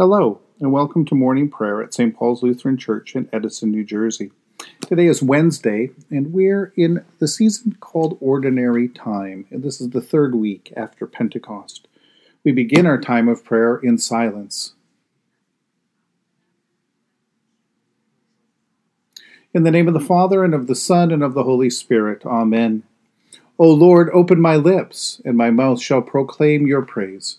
Hello, and welcome to morning prayer at St. Paul's Lutheran Church in Edison, New Jersey. Today is Wednesday, and we're in the season called Ordinary Time, and this is the third week after Pentecost. We begin our time of prayer in silence. In the name of the Father, and of the Son, and of the Holy Spirit. Amen. O Lord, open my lips, and my mouth shall proclaim your praise.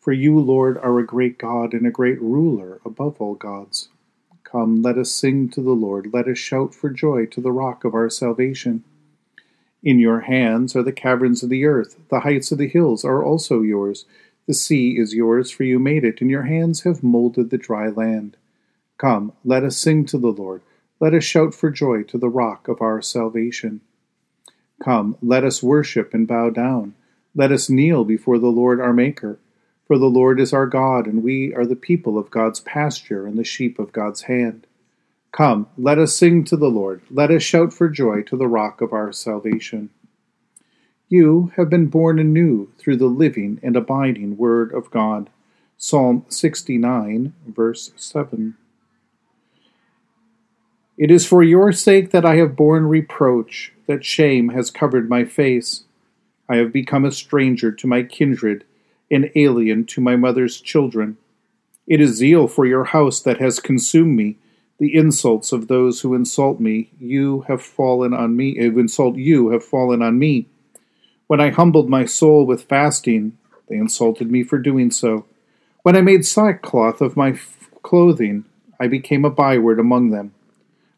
For you, Lord, are a great God and a great ruler above all gods. Come, let us sing to the Lord. Let us shout for joy to the rock of our salvation. In your hands are the caverns of the earth. The heights of the hills are also yours. The sea is yours, for you made it, and your hands have molded the dry land. Come, let us sing to the Lord. Let us shout for joy to the rock of our salvation. Come, let us worship and bow down. Let us kneel before the Lord our Maker. For the Lord is our God, and we are the people of God's pasture and the sheep of God's hand. Come, let us sing to the Lord. Let us shout for joy to the rock of our salvation. You have been born anew through the living and abiding Word of God. Psalm 69, verse 7. It is for your sake that I have borne reproach, that shame has covered my face. I have become a stranger to my kindred and alien to my mother's children. It is zeal for your house that has consumed me. The insults of those who insult me, you have fallen on me, who insult you have fallen on me. When I humbled my soul with fasting, they insulted me for doing so. When I made sackcloth of my f- clothing, I became a byword among them.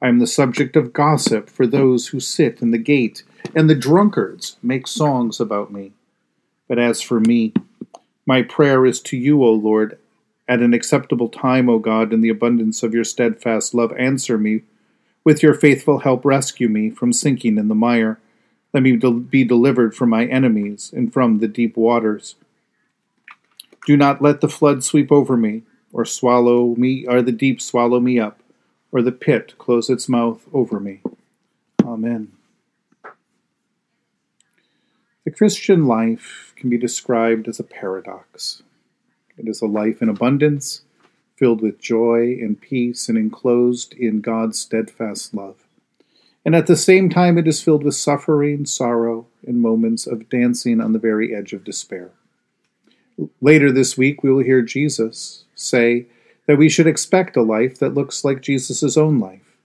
I am the subject of gossip for those who sit in the gate, and the drunkards make songs about me. But as for me, my prayer is to you, O Lord. At an acceptable time, O God, in the abundance of your steadfast love, answer me. With your faithful help, rescue me from sinking in the mire. Let me be delivered from my enemies and from the deep waters. Do not let the flood sweep over me, or swallow me, or the deep swallow me up, or the pit close its mouth over me. Amen. The Christian life can be described as a paradox. It is a life in abundance, filled with joy and peace, and enclosed in God's steadfast love. And at the same time, it is filled with suffering, sorrow, and moments of dancing on the very edge of despair. Later this week, we will hear Jesus say that we should expect a life that looks like Jesus' own life.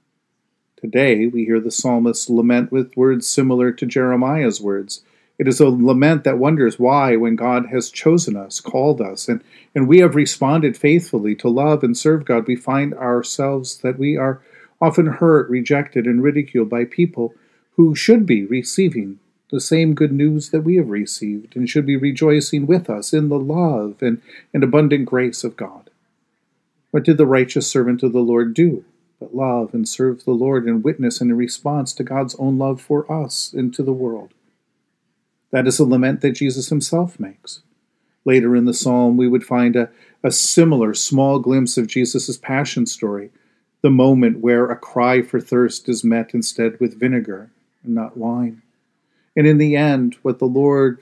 Today, we hear the psalmist lament with words similar to Jeremiah's words it is a lament that wonders why, when God has chosen us, called us, and, and we have responded faithfully to love and serve God, we find ourselves that we are often hurt, rejected, and ridiculed by people who should be receiving the same good news that we have received and should be rejoicing with us in the love and, and abundant grace of God. What did the righteous servant of the Lord do? But love and serve the Lord and witness in response to God's own love for us and to the world. That is a lament that Jesus himself makes. Later in the psalm, we would find a, a similar small glimpse of Jesus' passion story, the moment where a cry for thirst is met instead with vinegar and not wine. And in the end, what the Lord,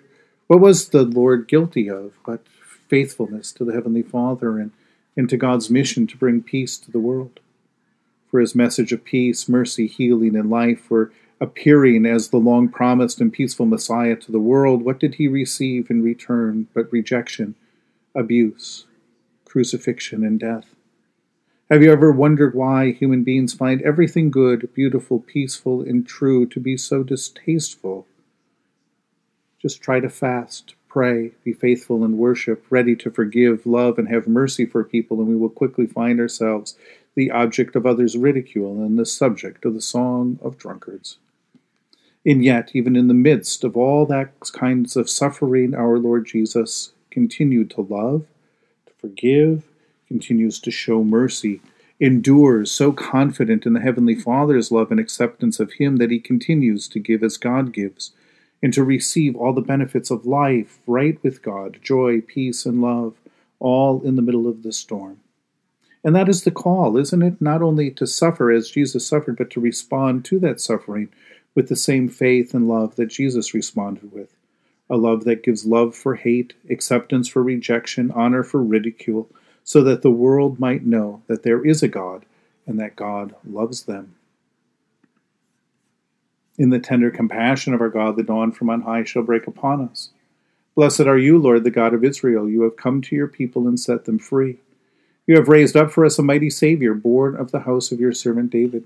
what was the Lord guilty of but faithfulness to the Heavenly Father and, and to God's mission to bring peace to the world? For his message of peace, mercy, healing, and life were appearing as the long promised and peaceful Messiah to the world, what did he receive in return but rejection, abuse, crucifixion, and death? Have you ever wondered why human beings find everything good, beautiful, peaceful, and true to be so distasteful? Just try to fast, pray, be faithful in worship, ready to forgive, love, and have mercy for people, and we will quickly find ourselves the object of others' ridicule and the subject of the song of drunkards. And yet, even in the midst of all that kinds of suffering, our Lord Jesus continued to love, to forgive, continues to show mercy, endures, so confident in the Heavenly Father's love and acceptance of Him that he continues to give as God gives, and to receive all the benefits of life right with God joy, peace, and love, all in the middle of the storm. And that is the call, isn't it? Not only to suffer as Jesus suffered, but to respond to that suffering with the same faith and love that Jesus responded with. A love that gives love for hate, acceptance for rejection, honor for ridicule, so that the world might know that there is a God and that God loves them. In the tender compassion of our God, the dawn from on high shall break upon us. Blessed are you, Lord, the God of Israel. You have come to your people and set them free. You have raised up for us a mighty Savior, born of the house of your servant David.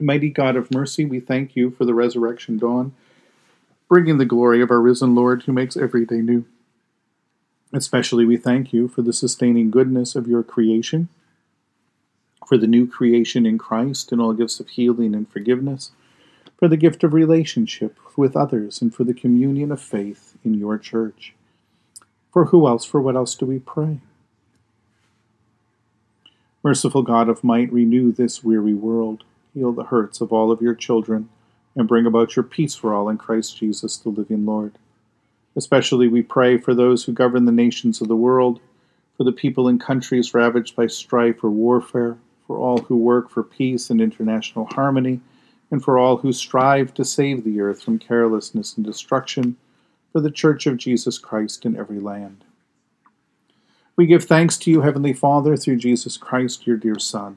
Mighty God of mercy, we thank you for the resurrection dawn bringing the glory of our risen Lord who makes every day new. Especially we thank you for the sustaining goodness of your creation, for the new creation in Christ and all gifts of healing and forgiveness, for the gift of relationship with others, and for the communion of faith in your church. For who else, for what else do we pray? Merciful God of might, renew this weary world, heal the hurts of all of your children and bring about your peace for all in Christ Jesus, the living Lord. Especially we pray for those who govern the nations of the world, for the people in countries ravaged by strife or warfare, for all who work for peace and international harmony, and for all who strive to save the earth from carelessness and destruction, for the Church of Jesus Christ in every land. We give thanks to you, Heavenly Father, through Jesus Christ, your dear Son,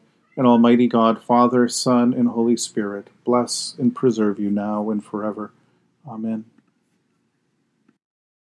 And Almighty God, Father, Son, and Holy Spirit, bless and preserve you now and forever. Amen.